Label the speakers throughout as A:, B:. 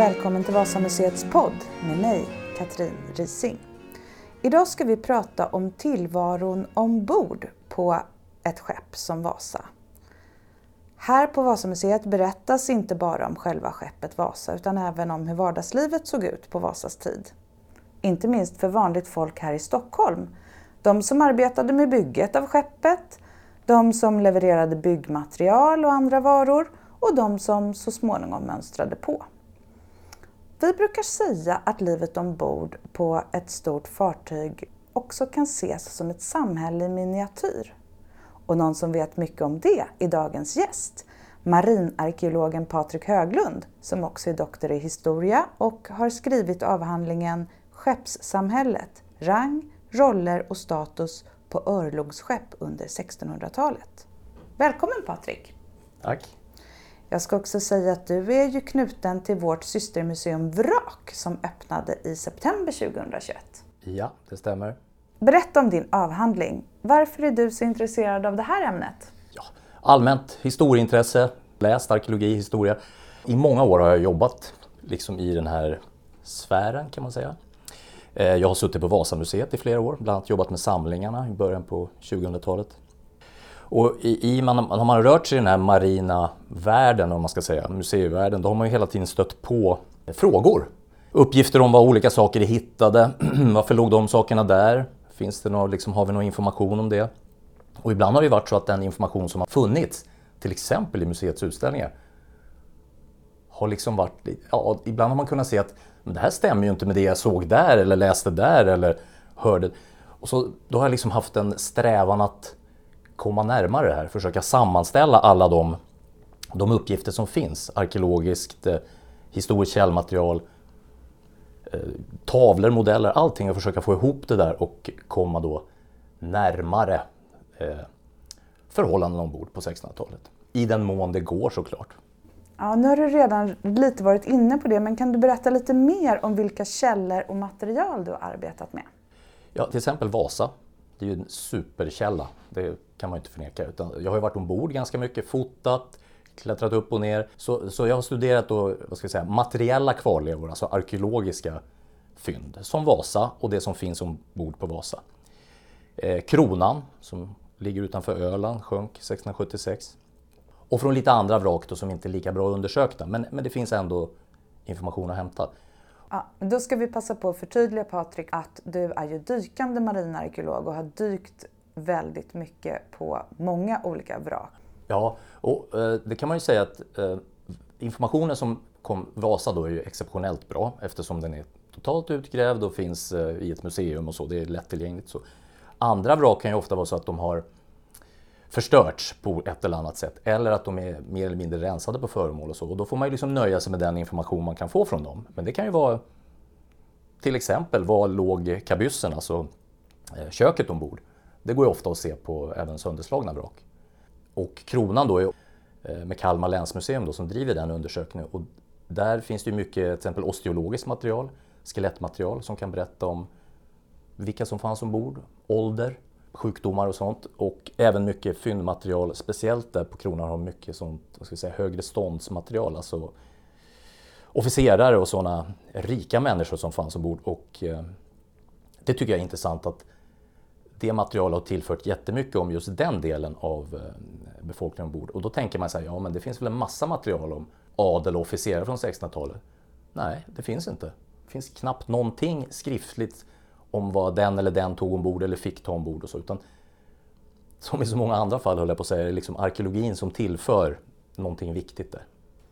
A: välkommen till Vasamuseets podd med mig, Katrin Rising. Idag ska vi prata om tillvaron ombord på ett skepp som Vasa. Här på Vasamuseet berättas inte bara om själva skeppet Vasa utan även om hur vardagslivet såg ut på Vasas tid. Inte minst för vanligt folk här i Stockholm. De som arbetade med bygget av skeppet, de som levererade byggmaterial och andra varor och de som så småningom mönstrade på. Vi brukar säga att livet ombord på ett stort fartyg också kan ses som ett samhälle i miniatyr. Och någon som vet mycket om det är dagens gäst, marinarkeologen Patrik Höglund, som också är doktor i historia och har skrivit avhandlingen Skeppssamhället, rang, roller och status på örlogsskepp under 1600-talet. Välkommen Patrik!
B: Tack!
A: Jag ska också säga att du är ju knuten till vårt systermuseum Vrak som öppnade i september 2021.
B: Ja, det stämmer.
A: Berätta om din avhandling. Varför är du så intresserad av det här ämnet?
B: Ja, allmänt historieintresse, läst arkeologi, historia. I många år har jag jobbat liksom i den här sfären kan man säga. Eh, jag har suttit på Vasamuseet i flera år, bland annat jobbat med samlingarna i början på 2000-talet. Och i, i man, har man rört sig i den här marina världen, om man ska säga, museivärlden, då har man ju hela tiden stött på frågor. Uppgifter om vad olika saker är hittade, varför låg de sakerna där? Finns det någon, liksom, har vi någon information om det? Och ibland har det varit så att den information som har funnits, till exempel i museets utställningar, har liksom varit, ja, ibland har man kunnat se att men det här stämmer ju inte med det jag såg där eller läste där eller hörde. Och så, då har jag liksom haft en strävan att komma närmare det här, försöka sammanställa alla de, de uppgifter som finns, arkeologiskt, eh, historiskt källmaterial, eh, tavlor, modeller, allting och försöka få ihop det där och komma då närmare eh, förhållanden ombord på 1600-talet. I den mån det går såklart.
A: Ja, nu har du redan lite varit inne på det, men kan du berätta lite mer om vilka källor och material du har arbetat med?
B: Ja, till exempel Vasa. Det är ju en superkälla, det kan man inte förneka. Utan jag har ju varit ombord ganska mycket, fotat, klättrat upp och ner. Så, så jag har studerat då, vad ska jag säga, materiella kvarlevor, alltså arkeologiska fynd, som Vasa och det som finns ombord på Vasa. Eh, kronan, som ligger utanför Öland, sjönk 1676. Och från lite andra vrak då, som inte är lika bra undersökta, men, men det finns ändå information att hämta.
A: Ja, då ska vi passa på att förtydliga Patrik att du är ju dykande marinarkeolog och har dykt väldigt mycket på många olika vrak.
B: Ja, och eh, det kan man ju säga att eh, informationen som kom Vasa då är ju exceptionellt bra eftersom den är totalt utgrävd och finns eh, i ett museum och så, det är lättillgängligt. Så. Andra vrak kan ju ofta vara så att de har förstörts på ett eller annat sätt eller att de är mer eller mindre rensade på föremål och så. Och då får man ju liksom nöja sig med den information man kan få från dem. Men det kan ju vara till exempel var låg kabyssen, alltså eh, köket ombord. Det går ju ofta att se på även sönderslagna vrak. Och Kronan då är eh, med Kalmar länsmuseum då, som driver den undersökningen. Och där finns det ju mycket till exempel osteologiskt material, skelettmaterial som kan berätta om vilka som fanns ombord, ålder, sjukdomar och sånt. Och även mycket fyndmaterial, speciellt där på Kronan har mycket sånt, vad ska jag säga, högre ståndsmaterial. Alltså officerare och sådana rika människor som fanns ombord. Och eh, det tycker jag är intressant att det materialet har tillfört jättemycket om just den delen av eh, befolkningen ombord. Och då tänker man så här, ja men det finns väl en massa material om adel och officerare från 1600-talet? Nej, det finns inte. Det finns knappt någonting skriftligt om vad den eller den tog ombord eller fick ta ombord och så. Utan som i så många andra fall höll jag på att säga, det är liksom arkeologin som tillför någonting viktigt där.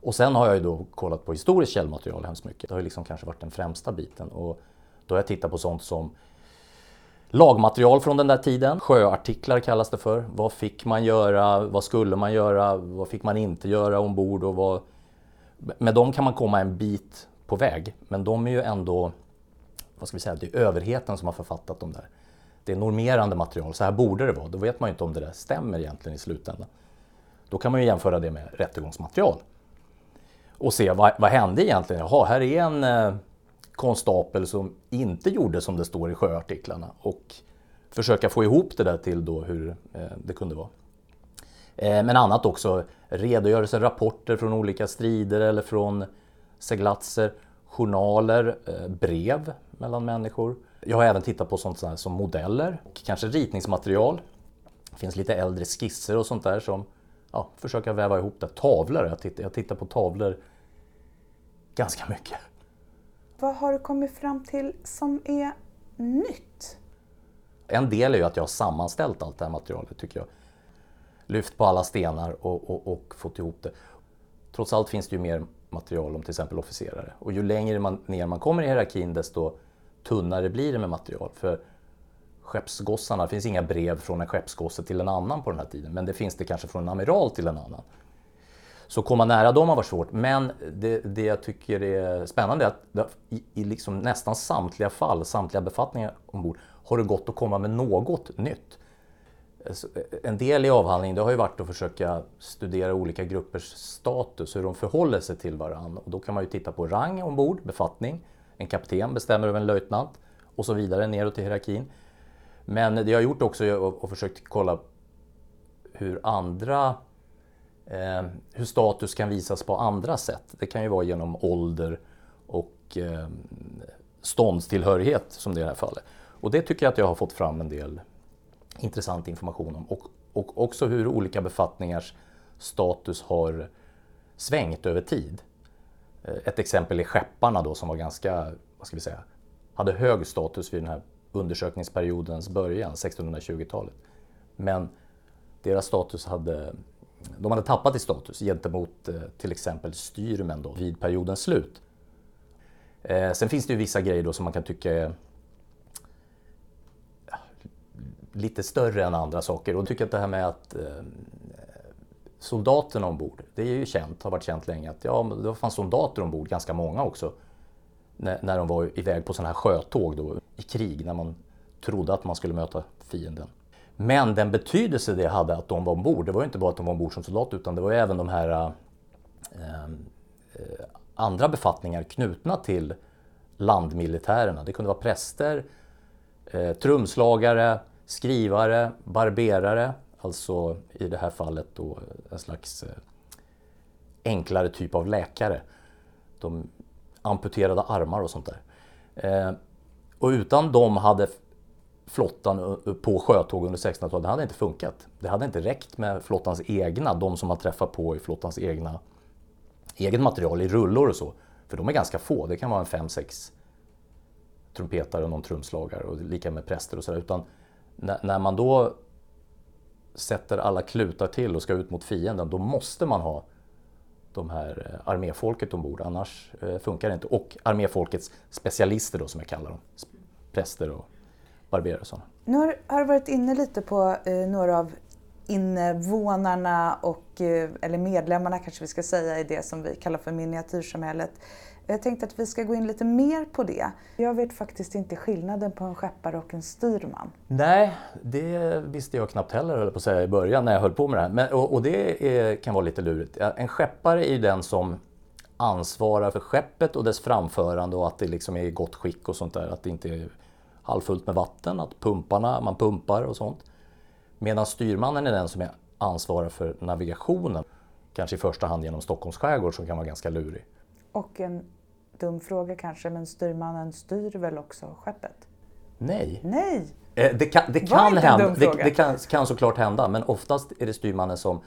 B: Och sen har jag ju då kollat på historiskt källmaterial hemskt mycket. Det har ju liksom kanske varit den främsta biten. Och då har jag tittat på sånt som lagmaterial från den där tiden. Sjöartiklar kallas det för. Vad fick man göra? Vad skulle man göra? Vad fick man inte göra ombord? Och vad... Med dem kan man komma en bit på väg, men de är ju ändå, vad ska vi säga, det är överheten som har författat dem där. Det är normerande material, så här borde det vara. Då vet man ju inte om det där stämmer egentligen i slutändan. Då kan man ju jämföra det med rättegångsmaterial och se vad, vad hände egentligen? Jaha, här är en eh, konstapel som inte gjorde som det står i sjöartiklarna och försöka få ihop det där till då hur eh, det kunde vara. Eh, men annat också, redogörelser, rapporter från olika strider eller från seglatser, journaler, eh, brev mellan människor. Jag har även tittat på sånt som modeller och kanske ritningsmaterial. Det finns lite äldre skisser och sånt där som ja, försöker väva ihop det. Tavlor, jag tittar, jag tittar på tavlor ganska mycket.
A: Vad har du kommit fram till som är nytt?
B: En del är ju att jag har sammanställt allt det här materialet tycker jag. Lyft på alla stenar och, och, och fått ihop det. Trots allt finns det ju mer material om till exempel officerare. Och ju längre man, ner man kommer i hierarkin desto tunnare blir det med material. För skeppsgossarna, det finns inga brev från en skeppsgosse till en annan på den här tiden. Men det finns det kanske från en amiral till en annan. Så komma nära dem har varit svårt. Men det, det jag tycker är spännande är att i, i liksom nästan samtliga fall, samtliga befattningar ombord, har det gått att komma med något nytt. Eh, en del i avhandlingen det har ju varit att försöka studera olika gruppers status, hur de förhåller sig till varandra. Och då kan man ju titta på rang ombord, befattning. En kapten bestämmer över en löjtnant och så vidare neråt i hierarkin. Men det jag har gjort också är att försökt kolla hur andra eh, hur status kan visas på andra sätt. Det kan ju vara genom ålder och eh, ståndstillhörighet som det är i det här fallet. Och det tycker jag att jag har fått fram en del intressant information om. Och, och också hur olika befattningars status har svängt över tid. Eh, ett exempel är skepparna då som var ganska, vad ska vi säga, hade hög status vid den här undersökningsperiodens början, 1620-talet. Men deras status hade, de hade tappat i status gentemot eh, till exempel styrmän då, vid periodens slut. Eh, sen finns det ju vissa grejer då som man kan tycka är lite större än andra saker. Och jag tycker att det här med att eh, soldaterna ombord, det är ju känt, har varit känt länge att ja, det fanns soldater ombord, ganska många också, när, när de var iväg på sådana här sjötåg då, i krig, när man trodde att man skulle möta fienden. Men den betydelse det hade att de var ombord, det var ju inte bara att de var ombord som soldat utan det var ju även de här eh, eh, andra befattningar knutna till landmilitärerna. Det kunde vara präster, eh, trumslagare, skrivare, barberare, alltså i det här fallet då en slags eh, enklare typ av läkare. De amputerade armar och sånt där. Eh, och utan dem hade flottan på sjötåg under 1600-talet, det hade inte funkat. Det hade inte räckt med flottans egna, de som man träffar på i flottans egna eget material i rullor och så. För de är ganska få, det kan vara en fem, sex trumpetare och någon trumslagare och lika med präster och sådär. Utan när man då sätter alla klutar till och ska ut mot fienden, då måste man ha de här eh, arméfolket ombord, annars eh, funkar det inte. Och arméfolkets specialister då som jag kallar dem, präster och barberare och sådana.
A: Nu har, har du varit inne lite på eh, några av invånarna och, eh, eller medlemmarna kanske vi ska säga i det som vi kallar för miniatyrsamhället. Jag tänkte att vi ska gå in lite mer på det. Jag vet faktiskt inte skillnaden på en skeppare och en styrman.
B: Nej, det visste jag knappt heller höll på att säga i början när jag höll på med det här. Men, och, och det är, kan vara lite lurigt. En skeppare är ju den som ansvarar för skeppet och dess framförande och att det liksom är i gott skick och sånt där. Att det inte är halvfullt med vatten, att pumparna, man pumpar och sånt. Medan styrmannen är den som är ansvarig för navigationen. Kanske i första hand genom Stockholms skärgård som kan vara ganska lurig.
A: Och en dum fråga kanske, men styrmannen styr väl också skeppet?
B: Nej.
A: Nej!
B: Eh, det kan, det kan hända, det, det, kan, kan såklart hända, men oftast är det styrmannen som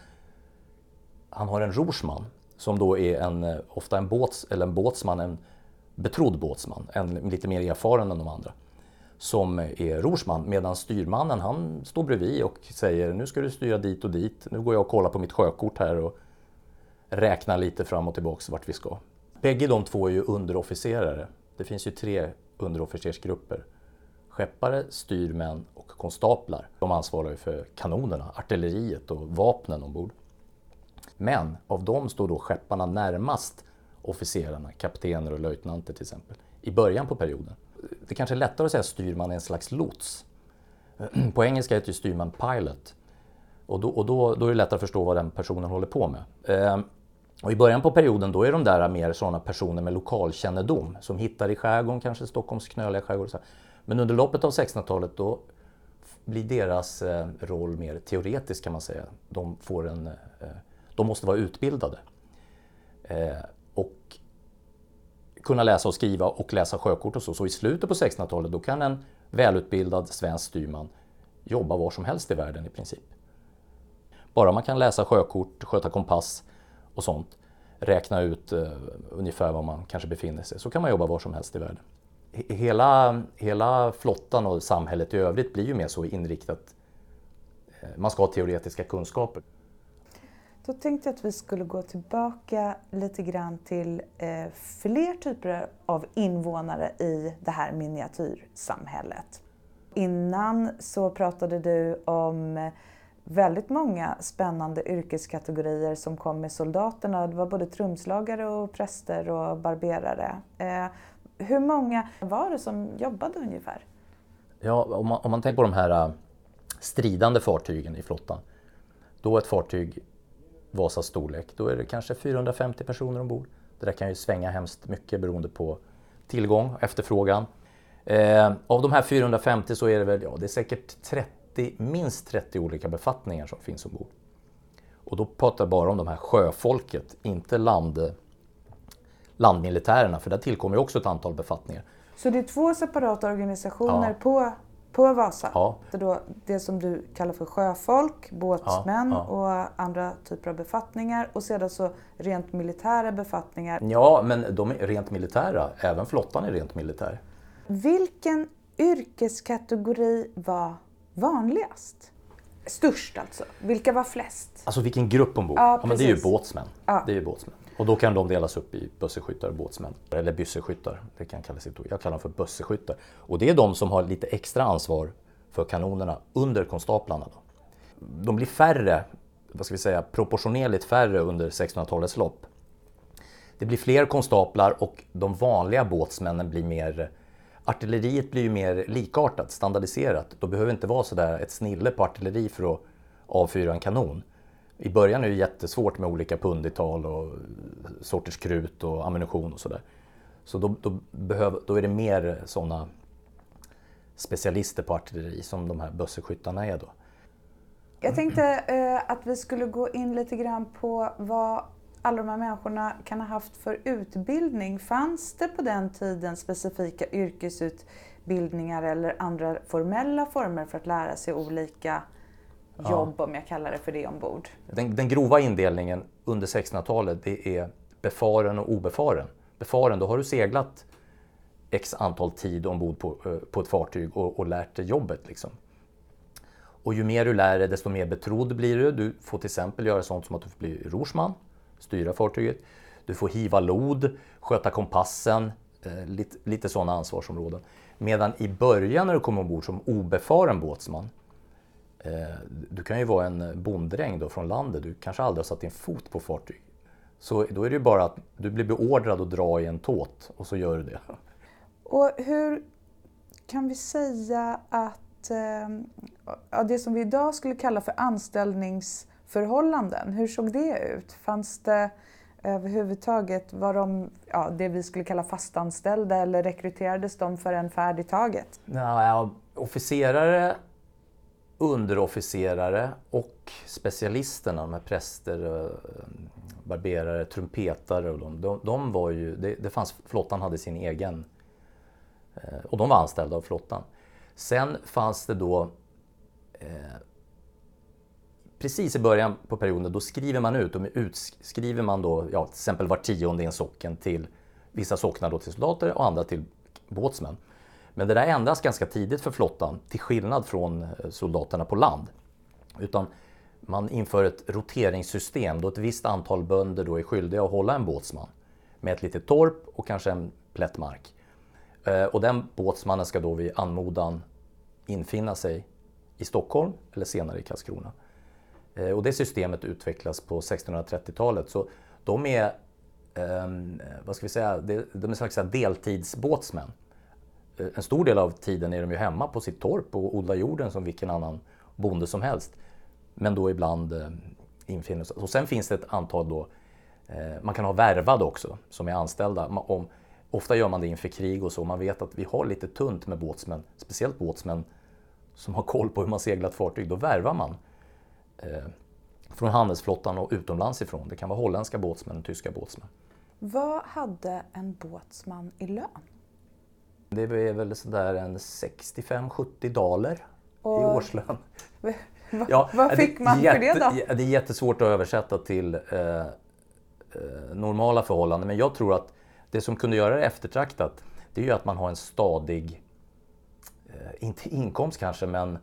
B: han har en rorsman som då är en, eh, ofta en, båts, eller en båtsman, en betrodd båtsman, en lite mer erfaren än de andra som är rorsman medan styrmannen han står bredvid och säger nu ska du styra dit och dit. Nu går jag och kollar på mitt sjökort här och räknar lite fram och tillbaks vart vi ska. Bägge de två är ju underofficerare. Det finns ju tre underofficersgrupper. Skeppare, styrmän och konstaplar. De ansvarar ju för kanonerna, artilleriet och vapnen ombord. Men av dem står då skepparna närmast officerarna, kaptener och löjtnanter till exempel, i början på perioden. Det kanske är lättare att säga styrman är en slags lots. På engelska heter ju styrman pilot. Och, då, och då, då är det lättare att förstå vad den personen håller på med. Ehm, och I början på perioden då är de där mer sådana personer med lokalkännedom som hittar i skärgården, kanske Stockholms knöliga skärgård. Men under loppet av 1600-talet då blir deras eh, roll mer teoretisk kan man säga. De, får en, eh, de måste vara utbildade. Eh, och kunna läsa och skriva och läsa sjökort och så. Så i slutet på 1600-talet då kan en välutbildad svensk styrman jobba var som helst i världen i princip. Bara man kan läsa sjökort, sköta kompass och sånt, räkna ut eh, ungefär var man kanske befinner sig, så kan man jobba var som helst i världen. Hela, hela flottan och samhället i övrigt blir ju mer så inriktat, eh, man ska ha teoretiska kunskaper.
A: Då tänkte jag att vi skulle gå tillbaka lite grann till eh, fler typer av invånare i det här miniatyrsamhället. Innan så pratade du om väldigt många spännande yrkeskategorier som kom med soldaterna. Det var både trumslagare och präster och barberare. Eh, hur många var det som jobbade ungefär?
B: Ja, om man, om man tänker på de här eh, stridande fartygen i flottan. Då ett fartyg Vasas storlek, då är det kanske 450 personer ombord. Det där kan ju svänga hemskt mycket beroende på tillgång och efterfrågan. Eh, av de här 450 så är det väl, ja det är säkert 30, minst 30 olika befattningar som finns ombord. Och då pratar jag bara om de här sjöfolket, inte land, landmilitärerna, för där tillkommer också ett antal befattningar.
A: Så det är två separata organisationer ja. på på Vasa?
B: Ja.
A: Det, då, det som du kallar för sjöfolk, båtsmän ja, ja. och andra typer av befattningar och sedan så rent militära befattningar.
B: Ja, men de är rent militära. Även flottan är rent militär.
A: Vilken yrkeskategori var vanligast? Störst alltså? Vilka var flest?
B: Alltså vilken grupp ombord? Ja, ja men det är ju båtsmän. Det är ju båtsmän. Och då kan de delas upp i bösseskyttar och båtsmän. Eller bysseskyttar, det kan kallas Jag kallar dem för bösseskyttar. Och det är de som har lite extra ansvar för kanonerna under konstaplarna. Då. De blir färre, vad ska vi säga, proportionerligt färre under 1600-talets lopp. Det blir fler konstaplar och de vanliga båtsmännen blir mer Artilleriet blir ju mer likartat, standardiserat. Då behöver det inte vara sådär ett snille på artilleri för att avfyra en kanon. I början är det jättesvårt med olika pundital och sorters krut och ammunition och sådär. Så då, då, behöv, då är det mer sådana specialister på artilleri som de här bösseskyttarna är då.
A: Jag tänkte eh, att vi skulle gå in lite grann på vad alla de här människorna kan ha haft för utbildning. Fanns det på den tiden specifika yrkesutbildningar eller andra formella former för att lära sig olika jobb, ja. om jag kallar det för det, ombord?
B: Den, den grova indelningen under 1600-talet det är befaren och obefaren. Befaren, då har du seglat x antal tid ombord på, eh, på ett fartyg och, och lärt dig jobbet. Liksom. Och ju mer du lär dig, desto mer betrodd blir du. Du får till exempel göra sånt som att du får bli rorsman, styra fartyget. Du får hiva lod, sköta kompassen, eh, lite, lite sådana ansvarsområden. Medan i början när du kommer ombord som obefaren båtsman, du kan ju vara en bonddräng då från landet, du kanske aldrig har satt din fot på fartyg. Så då är det ju bara att du blir beordrad att dra i en tåt och så gör du det.
A: Och hur kan vi säga att eh, det som vi idag skulle kalla för anställningsförhållanden, hur såg det ut? Fanns det överhuvudtaget, var de ja, det vi skulle kalla fastanställda eller rekryterades de för en färdig taget?
B: Ja, officerare, underofficerare och specialisterna, de här präster, eh, barberare, trumpetare och de, de, de var ju, det, det fanns, flottan hade sin egen eh, och de var anställda av flottan. Sen fanns det då eh, precis i början på perioden, då skriver man ut, och utskriver man då, ja, till exempel var tionde i en socken till vissa socknar då till soldater och andra till båtsmän. Men det där ändras ganska tidigt för flottan, till skillnad från eh, soldaterna på land. Utan man inför ett roteringssystem då ett visst antal bönder då är skyldiga att hålla en båtsman med ett litet torp och kanske en plätt mark. Eh, och den båtsmannen ska då vid anmodan infinna sig i Stockholm eller senare i Karlskrona. Eh, och det systemet utvecklas på 1630-talet. Så de är, ehm, vad ska vi säga, de är slags deltidsbåtsmän. Eh, en stor del av tiden är de ju hemma på sitt torp och odlar jorden som vilken annan bonde som helst men då ibland eh, infinner sig. Och sen finns det ett antal då, eh, man kan ha värvade också som är anställda. Om, ofta gör man det inför krig och så. Man vet att vi har lite tunt med båtsmän, speciellt båtsmän som har koll på hur man seglar ett fartyg. Då värvar man eh, från handelsflottan och utomlands ifrån. Det kan vara holländska båtsmän och tyska båtsmän.
A: Vad hade en båtsman i lön?
B: Det är väl sådär en 65-70 daler
A: Och-
B: i årslön.
A: Va, vad fick man för det då?
B: Det är jättesvårt att översätta till eh, eh, normala förhållanden. Men jag tror att det som kunde göra det eftertraktat, det är ju att man har en stadig, eh, inte inkomst kanske, men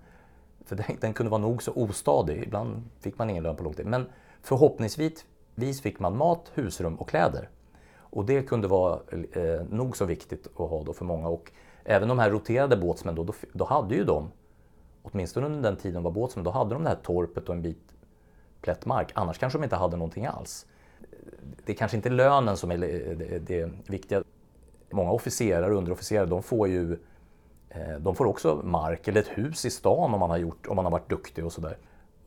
B: för den, den kunde vara nog så ostadig. Ibland fick man ingen lön på lång tid. Men förhoppningsvis vis fick man mat, husrum och kläder. Och det kunde vara eh, nog så viktigt att ha då för många. Och även de här roterade båtsmän då, då, då hade ju de, åtminstone under den tiden de var båtsmän, då hade de det här torpet och en bit plätt mark. Annars kanske de inte hade någonting alls. Det är kanske inte lönen som är det, det, viktiga. Många officerare och underofficerare, de får ju eh, de får också mark eller ett hus i stan om man har, gjort, om man har varit duktig och sådär.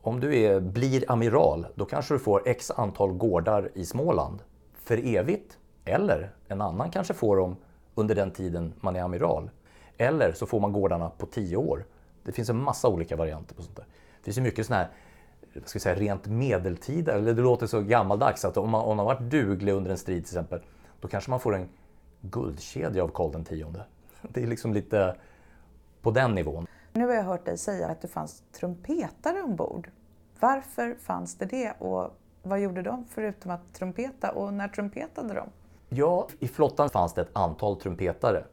B: Om du är, blir amiral, då kanske du får x antal gårdar i Småland för evigt. Eller en annan kanske får dem under den tiden man är amiral. Eller så får man gårdarna på tio år. Det finns en massa olika varianter på sånt där. Det finns ju mycket sån här vad ska jag säga, rent medeltida, eller det låter så gammaldags att om man, om man har varit duglig under en strid till exempel, då kanske man får en guldkedja av Karl X. Det är liksom lite på den nivån.
A: Nu har jag hört dig säga att det fanns trumpetare ombord. Varför fanns det det och vad gjorde de förutom att trumpeta och när trumpetade de?
B: Ja, i flottan fanns det ett antal trumpetare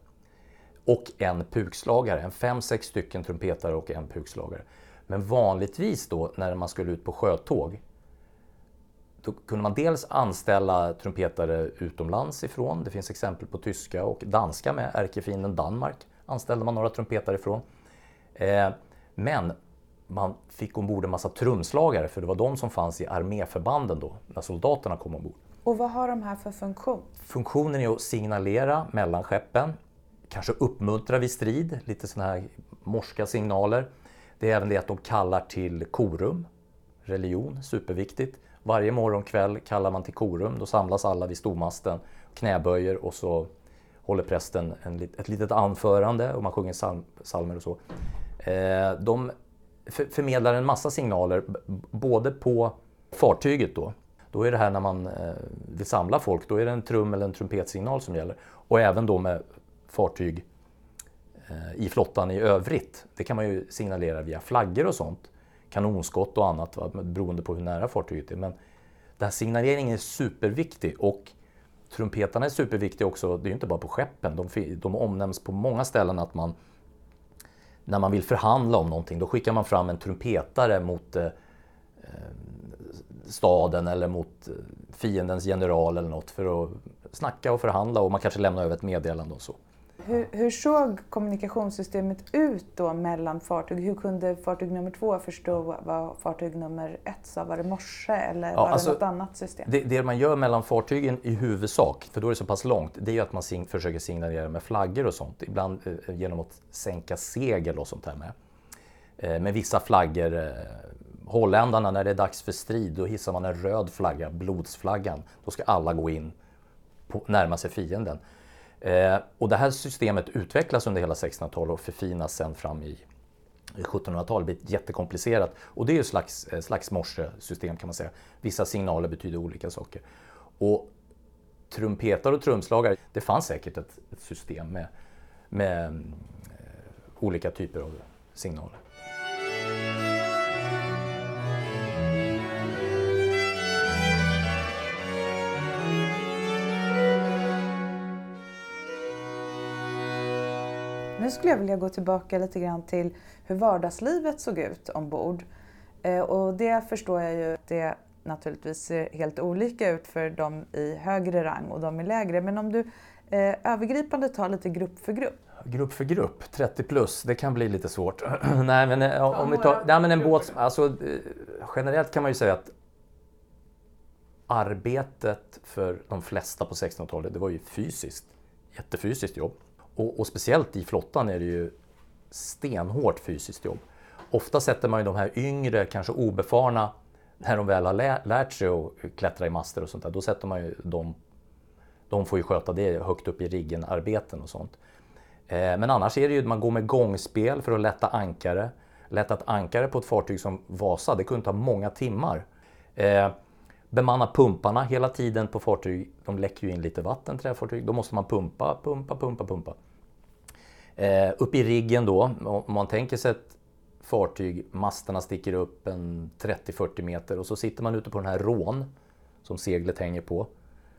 B: och en pukslagare, en fem, sex stycken trumpetare och en pukslagare. Men vanligtvis då när man skulle ut på sjötåg, då kunde man dels anställa trumpetare utomlands ifrån. Det finns exempel på tyska och danska med ärkefienden Danmark anställde man några trumpetare ifrån. Eh, men man fick ombord en massa trumslagare för det var de som fanns i arméförbanden då när soldaterna kom ombord.
A: Och vad har de här för funktion?
B: Funktionen är att signalera mellan skeppen, kanske uppmuntra vid strid, lite sådana här morska signaler. Det är även det att de kallar till korum, religion, superviktigt. Varje morgon kväll kallar man till korum, då samlas alla vid stormasten, knäböjer och så håller prästen en, ett litet anförande och man sjunger psalm, psalmer och så. Eh, de förmedlar en massa signaler, både på fartyget då, då är det här när man eh, vill samla folk, då är det en trum eller en trumpetsignal som gäller. Och även då med fartyg eh, i flottan i övrigt. Det kan man ju signalera via flaggor och sånt. Kanonskott och annat, va, beroende på hur nära fartyget är. Men den här signaleringen är superviktig och trumpetarna är superviktiga också. Det är ju inte bara på skeppen, de, de omnämns på många ställen att man när man vill förhandla om någonting, då skickar man fram en trumpetare mot eh, eh staden eller mot eh, fiendens general eller något för att snacka och förhandla och man kanske lämnar över ett meddelande och så.
A: Hur, hur såg kommunikationssystemet ut då mellan fartyg? Hur kunde fartyg nummer två förstå vad- fartyg nummer ett sa? Var det morse eller var
B: alltså,
A: det något annat system?
B: Det, det man gör mellan fartygen i huvudsak, för då är det så pass långt, det är ju att man sing, försöker signalera med flaggor och sånt. Ibland eh, genom att sänka segel och sånt här med. Eh, med vissa flaggor, eh, holländarna när det är dags för strid, då hissar man en röd flagga, blodsflaggan. Då ska alla gå in, på, närma sig fienden. Eh, och det här systemet utvecklas under hela 1600-talet och förfinas sen fram i 1700-talet blir jättekomplicerat. Och det är ju ett slags, eh, slags morsesystem kan man säga. Vissa signaler betyder olika saker. Och trumpetar och trumslagare, det fanns säkert ett, ett system med, med eh, olika typer av signaler.
A: Skulle jag vilja gå tillbaka lite grann till hur vardagslivet såg ut ombord. Eh, och det förstår jag ju, det naturligtvis ser helt olika ut för de i högre rang och de i lägre. Men om du eh, övergripande tar lite grupp för grupp.
B: Grupp för grupp, 30 plus, det kan bli lite svårt. nej, men, eh, om vi tar, nej, men en båt, alltså, eh, generellt kan man ju säga att arbetet för de flesta på 1600-talet, det var ju fysiskt. Jättefysiskt jobb. Och, och speciellt i flottan är det ju stenhårt fysiskt jobb. Ofta sätter man ju de här yngre, kanske obefarna, när de väl har lä- lärt sig att klättra i master och sånt där, då sätter man ju dem, de får ju sköta det högt upp i riggen, arbeten och sånt. Eh, Men annars är det ju att man går med gångspel för att lätta ankare. Lätta ett ankare på ett fartyg som Vasa, det kunde ta många timmar. Eh, bemanna pumparna hela tiden på fartyg. De läcker ju in lite vatten, träfartyg. Då måste man pumpa, pumpa, pumpa, pumpa. Eh, upp i riggen då, om man tänker sig ett fartyg, masterna sticker upp en 30-40 meter och så sitter man ute på den här rån som seglet hänger på.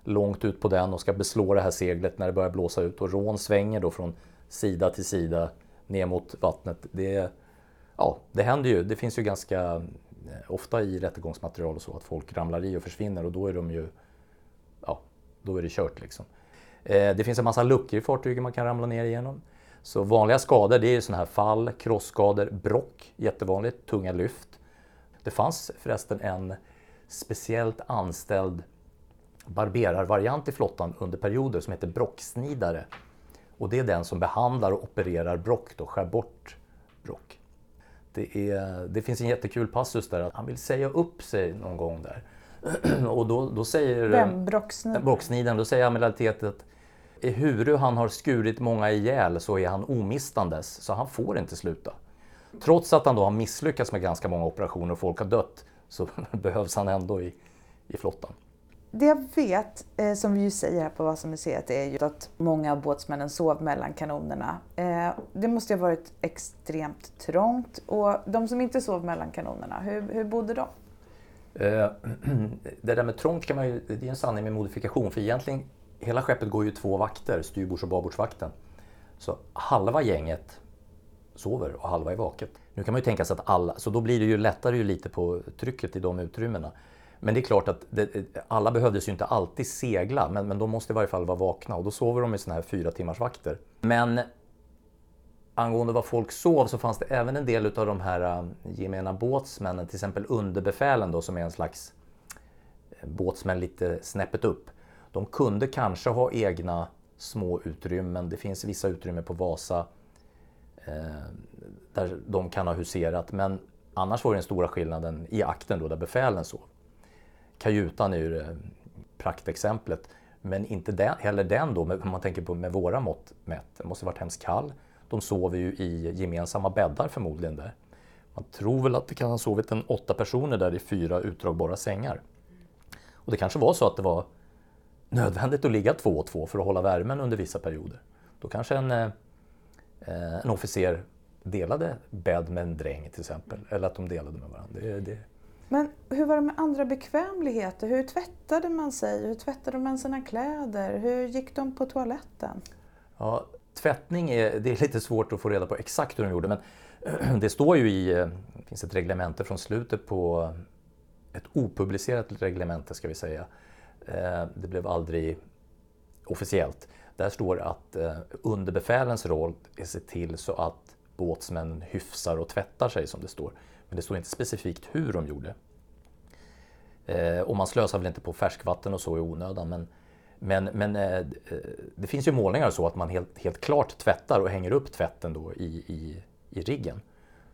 B: Långt ut på den och ska beslå det här seglet när det börjar blåsa ut och rån svänger då från sida till sida ner mot vattnet. Det, ja, det händer ju. Det finns ju ganska eh, ofta i rättegångsmaterial och så att folk ramlar i och försvinner och då är de ju, ja, då är det kört liksom. Eh, det finns en massa luckor i fartyget man kan ramla ner igenom. Så vanliga skador det är sådana här fall, krossskador, brock, jättevanligt, tunga lyft. Det fanns förresten en speciellt anställd barberarvariant i flottan under perioder som heter brocksnidare. Och det är den som behandlar och opererar brock, då, skär bort brock. Det, är, det finns en jättekul passus där att han vill säga upp sig någon gång där. och då, då säger...
A: Vem? Brocksnidaren?
B: Brocksnidaren. Då säger amiraliteten att ehuru han har skurit många ihjäl så är han omistandes, så han får inte sluta. Trots att han då har misslyckats med ganska många operationer och folk har dött så behövs han ändå i, i flottan.
A: Det jag vet, eh, som vi ju säger här på Vasamuseet, är ju att många av båtsmännen sov mellan kanonerna. Eh, det måste ha varit extremt trångt. Och de som inte sov mellan kanonerna, hur, hur bodde de?
B: Eh, det där med trångt kan man ju, det är en sanning med modifikation. För egentligen, hela skeppet går ju två vakter, styrbords och babordsvakten. Så halva gänget sover och halva är vaket. Nu kan man ju tänka sig att alla, så då blir det ju lättare ju lite på trycket i de utrymmena. Men det är klart att det, alla behövdes ju inte alltid segla, men, men de måste i varje fall vara vakna och då sover de i såna här fyra timmars vakter. Men angående vad folk sov så fanns det även en del av de här äh, gemena båtsmännen, till exempel underbefälen då som är en slags äh, båtsmän lite snäppet upp. De kunde kanske ha egna små utrymmen. Det finns vissa utrymmen på Vasa eh, där de kan ha huserat. Men annars var det den stora skillnaden i akten då där befälen sov. Kajutan är ju praktexemplet. Men inte den, heller den då, om man tänker på med våra mått mätt. Det måste varit hemskt kall. De sover ju i gemensamma bäddar förmodligen där. Man tror väl att det kan ha sovit en åtta personer där i fyra utdragbara sängar. Och det kanske var så att det var nödvändigt att ligga två och två för att hålla värmen under vissa perioder. Då kanske en, eh, en officer delade bädd med en dräng till exempel, eller att de delade med varandra. Det, det...
A: Men hur var det med andra bekvämligheter? Hur tvättade man sig? Hur tvättade man sina kläder? Hur gick de på toaletten?
B: Ja, tvättning är, det är lite svårt att få reda på exakt hur de gjorde, men det står ju i, eh, det finns ett reglemente från slutet på, ett opublicerat reglemente ska vi säga. Eh, det blev aldrig officiellt. Där står att eh, underbefälens roll är att se till så att båtsmännen hyfsar och tvättar sig som det står. Men det står inte specifikt hur de gjorde. Eh, och man slösar väl inte på färskvatten och så i onödan. Men, men, men det finns ju målningar så att man helt, helt klart tvättar och hänger upp tvätten då i, i, i riggen.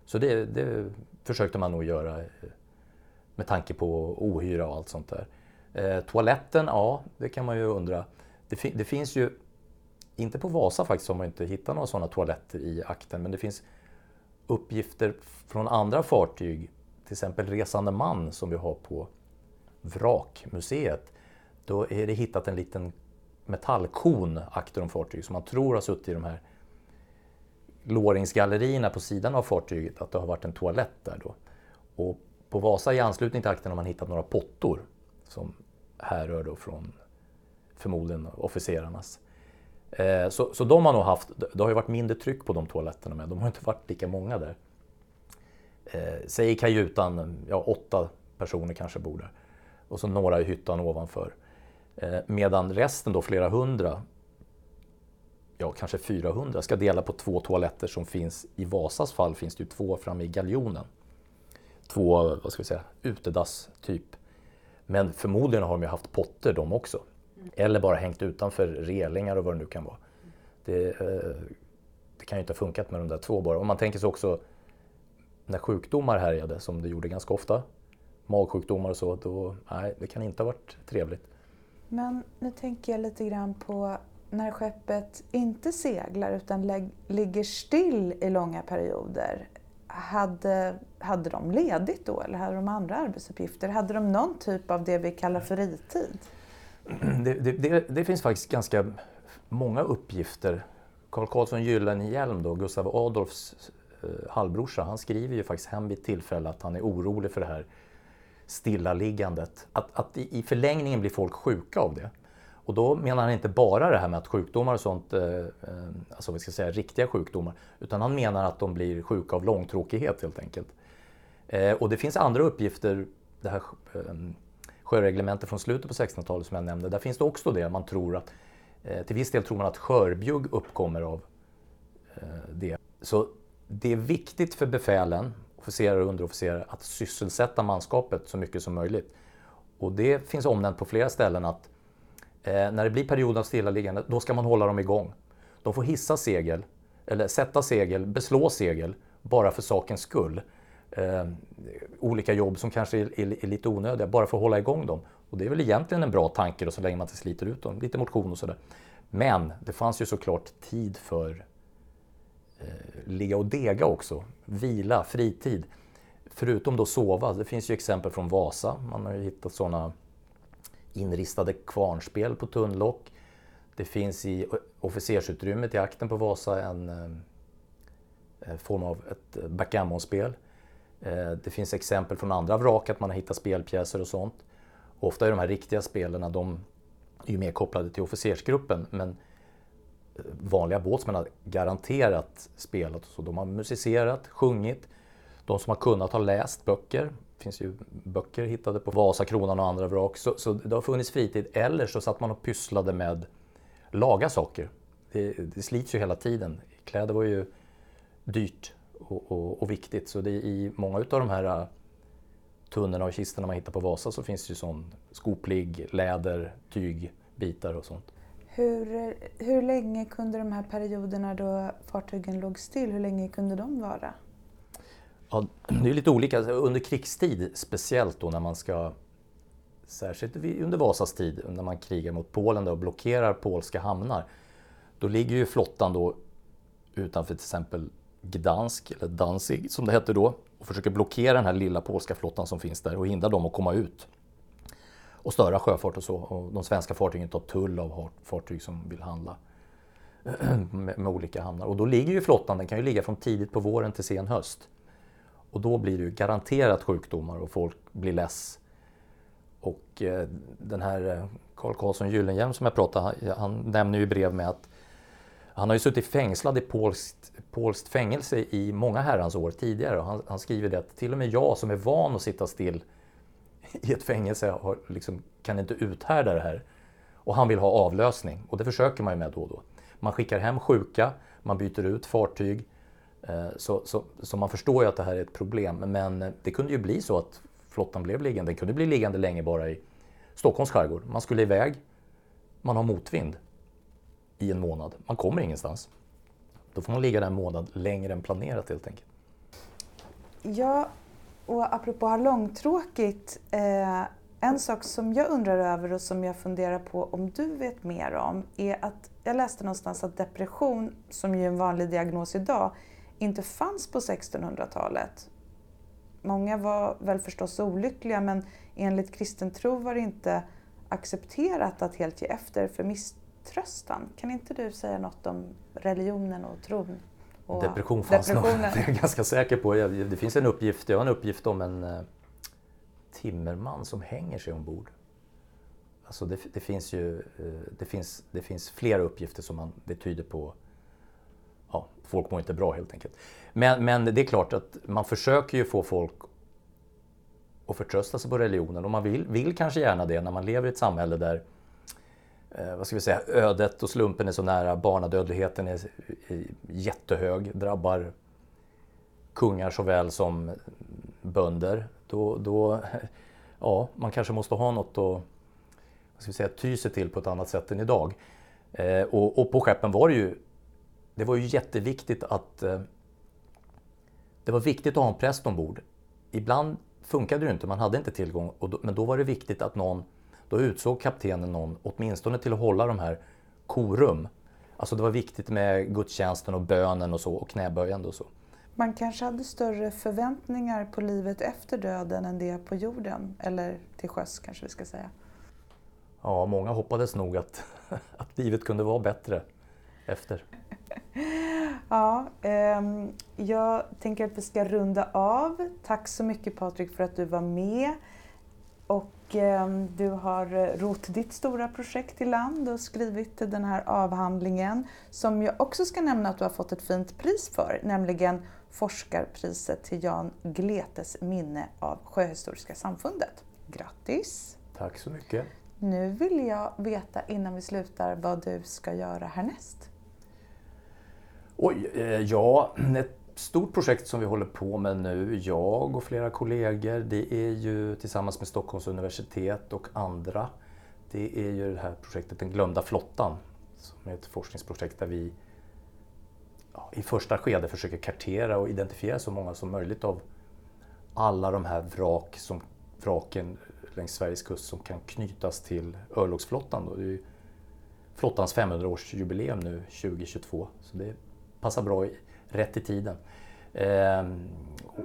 B: Så det, det försökte man nog göra med tanke på ohyra och allt sånt där. Eh, toaletten, ja, det kan man ju undra. Det, fi, det, finns ju, inte på Vasa faktiskt har man inte hittat några sådana toaletter i akten, men det finns uppgifter från andra fartyg, till exempel Resande man som vi har på Vrakmuseet. Då är det hittat en liten metallkon akter om fartyg som man tror har suttit i de här låringsgallerierna på sidan av fartyget, att det har varit en toalett där då. Och på Vasa i anslutning till akten har man hittat några pottor som härrör då från förmodligen officerarnas. Eh, så, så de har nog haft, det har ju varit mindre tryck på de toaletterna med, de har inte varit lika många där. Eh, säg i kajutan, ja åtta personer kanske bor där. Och så några i hyttan ovanför. Eh, medan resten då, flera hundra, ja kanske 400, ska dela på två toaletter som finns, i Vasas fall finns det ju två framme i galjonen. Två, vad ska vi säga, utedass typ. Men förmodligen har de ju haft potter de också. Eller bara hängt utanför relingar och vad det nu kan vara. Det, eh, det kan ju inte ha funkat med de där två bara. Om man tänker sig också när sjukdomar härjade, som det gjorde ganska ofta, magsjukdomar och så, då, nej, det kan inte ha varit trevligt.
A: Men nu tänker jag lite grann på när skeppet inte seglar utan ligger still i långa perioder hade, hade de ledigt då eller hade de andra arbetsuppgifter? Hade de någon typ av det vi kallar fritid?
B: Det, det, det, det finns faktiskt ganska många uppgifter. Carl Carlsson Gyllenhielm, då, Gustav Adolfs eh, halvbrorsa, han skriver ju faktiskt hem vid ett tillfälle att han är orolig för det här stillaliggandet. Att, att i, i förlängningen blir folk sjuka av det. Och då menar han inte bara det här med att sjukdomar och sånt, eh, eh alltså vi ska säga, riktiga sjukdomar, utan han menar att de blir sjuka av långtråkighet helt enkelt. Eh, och det finns andra uppgifter, det här eh, sjöreglementet från slutet på 1600-talet som jag nämnde, där finns det också det, man tror att, eh, till viss del tror man att skörbjugg uppkommer av det. Så det är viktigt för befälen, officerare och underofficerare, att sysselsätta manskapet så mycket som möjligt. Och det finns omnämnt på flera ställen att Eh, när det blir perioder av stillaliggande, då ska man hålla dem igång. De får hissa segel, eller sätta segel, beslå segel, bara för sakens skull. Eh, olika jobb som kanske är, är, är, lite onödiga, bara för att hålla igång dem. Och det är väl egentligen en bra tanke då, så länge man inte sliter ut dem. Lite motion och sådär. Men det fanns ju såklart tid för eh, ligga och dega också. Vila, fritid. Förutom då sova. Det finns ju exempel från Vasa. Man har ju hittat sådana inristade kvarnspel på tunnlock. Det finns i officersutrymmet i akten på Vasa en eh, eh, form av ett backgammonspel. Eh, det finns exempel från andra vrak att man har hittat spelpjäser och sånt. Ofta är de här riktiga spelen de är ju mer kopplade till officersgruppen men eh, vanliga båtsmän har garanterat spelat. Så de har musicerat, sjungit. De som har kunnat har läst böcker finns ju böcker hittade på Vasakronan och andra vrak. Så, så det har funnits fritid. Eller så satt man och pysslade med laga saker. Det, det slits ju hela tiden. Kläder var ju dyrt och, och, och viktigt. Så det, i många av de här äh, tunnorna och kistorna man hittar på Vasa så finns det ju sån skoplig, läder, tygbitar och sånt.
A: Hur, hur länge kunde de här perioderna då fartygen låg still, hur länge kunde de vara?
B: Ja, det är lite olika. Under krigstid, speciellt då när man ska, särskilt under Vasas tid, när man krigar mot Polen och blockerar polska hamnar, då ligger ju flottan då utanför till exempel Gdansk, eller Danzig som det hette då, och försöker blockera den här lilla polska flottan som finns där och hindra dem att komma ut och störa sjöfart och så. Och de svenska fartygen tar tull av fartyg som vill handla med, med olika hamnar. Och då ligger ju flottan, den kan ju ligga från tidigt på våren till sen höst. Och då blir det ju garanterat sjukdomar och folk blir less. Och eh, den här Karl Carl Karlsson Gyllenhielm som jag pratade han nämner ju i brev med att han har ju suttit fängslad i polskt, polskt fängelse i många herrans år tidigare. Och han, han, skriver det att till och med jag som är van att sitta still i ett fängelse har, liksom, kan inte uthärda det här. Och han vill ha avlösning och det försöker man ju med då och då. Man skickar hem sjuka, man byter ut fartyg, Eh, så, så, så, man förstår ju att det här är ett problem. Men eh, det kunde ju bli så att flottan blev liggande. Den kunde bli liggande länge bara i Stockholms skärgård. Man skulle iväg, man har motvind i en månad. Man kommer ingenstans. Då får man ligga där en månad längre än planerat helt enkelt.
A: Ja, och apropå ha långtråkigt. Eh, en sak som jag undrar över och som jag funderar på om du vet mer om är att jag läste någonstans att depression, som ju är en vanlig diagnos idag, inte fanns på 1600-talet. Många var väl förstås olyckliga men enligt kristen tro var det inte accepterat att helt ge efter för misströstan. Kan inte du säga något om religionen och tron? Och
B: Depression fanns nog, det är jag ganska säker på. Det finns en uppgift, jag har en uppgift om en eh, timmerman som hänger sig ombord. Alltså det, det finns ju eh, det finns, det finns flera uppgifter som man, det tyder på ja, folk mår inte bra helt enkelt. Men, men det är klart att man försöker ju få folk att förtrösta sig på religionen och man vill, vill kanske gärna det när man lever i ett samhälle där eh, vad ska vi säga, ödet och slumpen är så nära, barnadödligheten är, jättehög, drabbar kungar såväl som bönder. Då, då, ja, man kanske måste ha något att vad ska vi säga, ty sig till på ett annat sätt än idag. Eh, och, och, på skeppen var det ju det var ju jätteviktigt att eh, det var viktigt att ha en präst ombord. Ibland funkade det inte, man hade inte tillgång, då, men då var det viktigt att någon, då utsåg kaptenen någon åtminstone till att hålla de här korum. Alltså det var viktigt med gudstjänsten och bönen och så och knäböjande och så.
A: Man kanske hade större förväntningar på livet efter döden än det på jorden, eller till sjöss kanske vi ska säga.
B: Ja, många hoppades nog att, att livet kunde vara bättre efter.
A: Ja, eh, jag tänker att vi ska runda av. Tack så mycket Patrik för att du var med. Och eh, du har rott ditt stora projekt i land och skrivit den här avhandlingen som jag också ska nämna att du har fått ett fint pris för, nämligen forskarpriset till Jan Gletes minne av Sjöhistoriska samfundet. Grattis!
B: Tack så mycket!
A: Nu vill jag veta innan vi slutar vad du ska göra härnäst.
B: Oj, eh, ja, ett stort projekt som vi håller på med nu, jag och flera kollegor, det är ju tillsammans med Stockholms universitet och andra, det är ju det här projektet Den glömda flottan, som är ett forskningsprojekt där vi ja, i första skede försöker kartera och identifiera så många som möjligt av alla de här vrak som, vraken längs Sveriges kust som kan knytas till örlogsflottan. Då. Det är flottans 500-årsjubileum nu 2022, så det passar bra i, rätt i tiden. Ehm,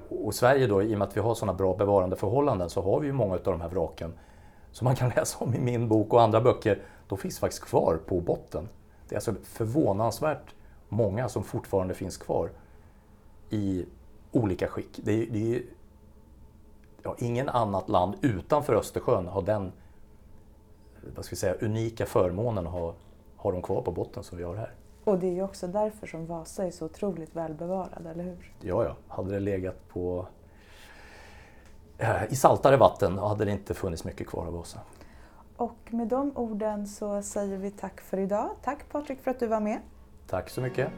B: och, och, Sverige då, i och med att vi har sådana bra bevarandeförhållanden så har vi ju många av de här vraken som man kan läsa om i min bok och andra böcker, de finns faktiskt kvar på botten. Det är alltså förvånansvärt många som fortfarande finns kvar i olika skick. Det är, det är ja, ingen annat land utanför Östersjön har den vad ska vi säga, unika förmånen att ha, ha dem kvar på botten som vi har här.
A: Och det är ju också därför som Vasa är så otroligt välbevarad, eller hur?
B: Ja, ja. Hade det legat på i saltare vatten hade det inte funnits mycket kvar av Vasa.
A: Och med de orden så säger vi tack för idag. Tack Patrik för att du var med.
B: Tack så mycket.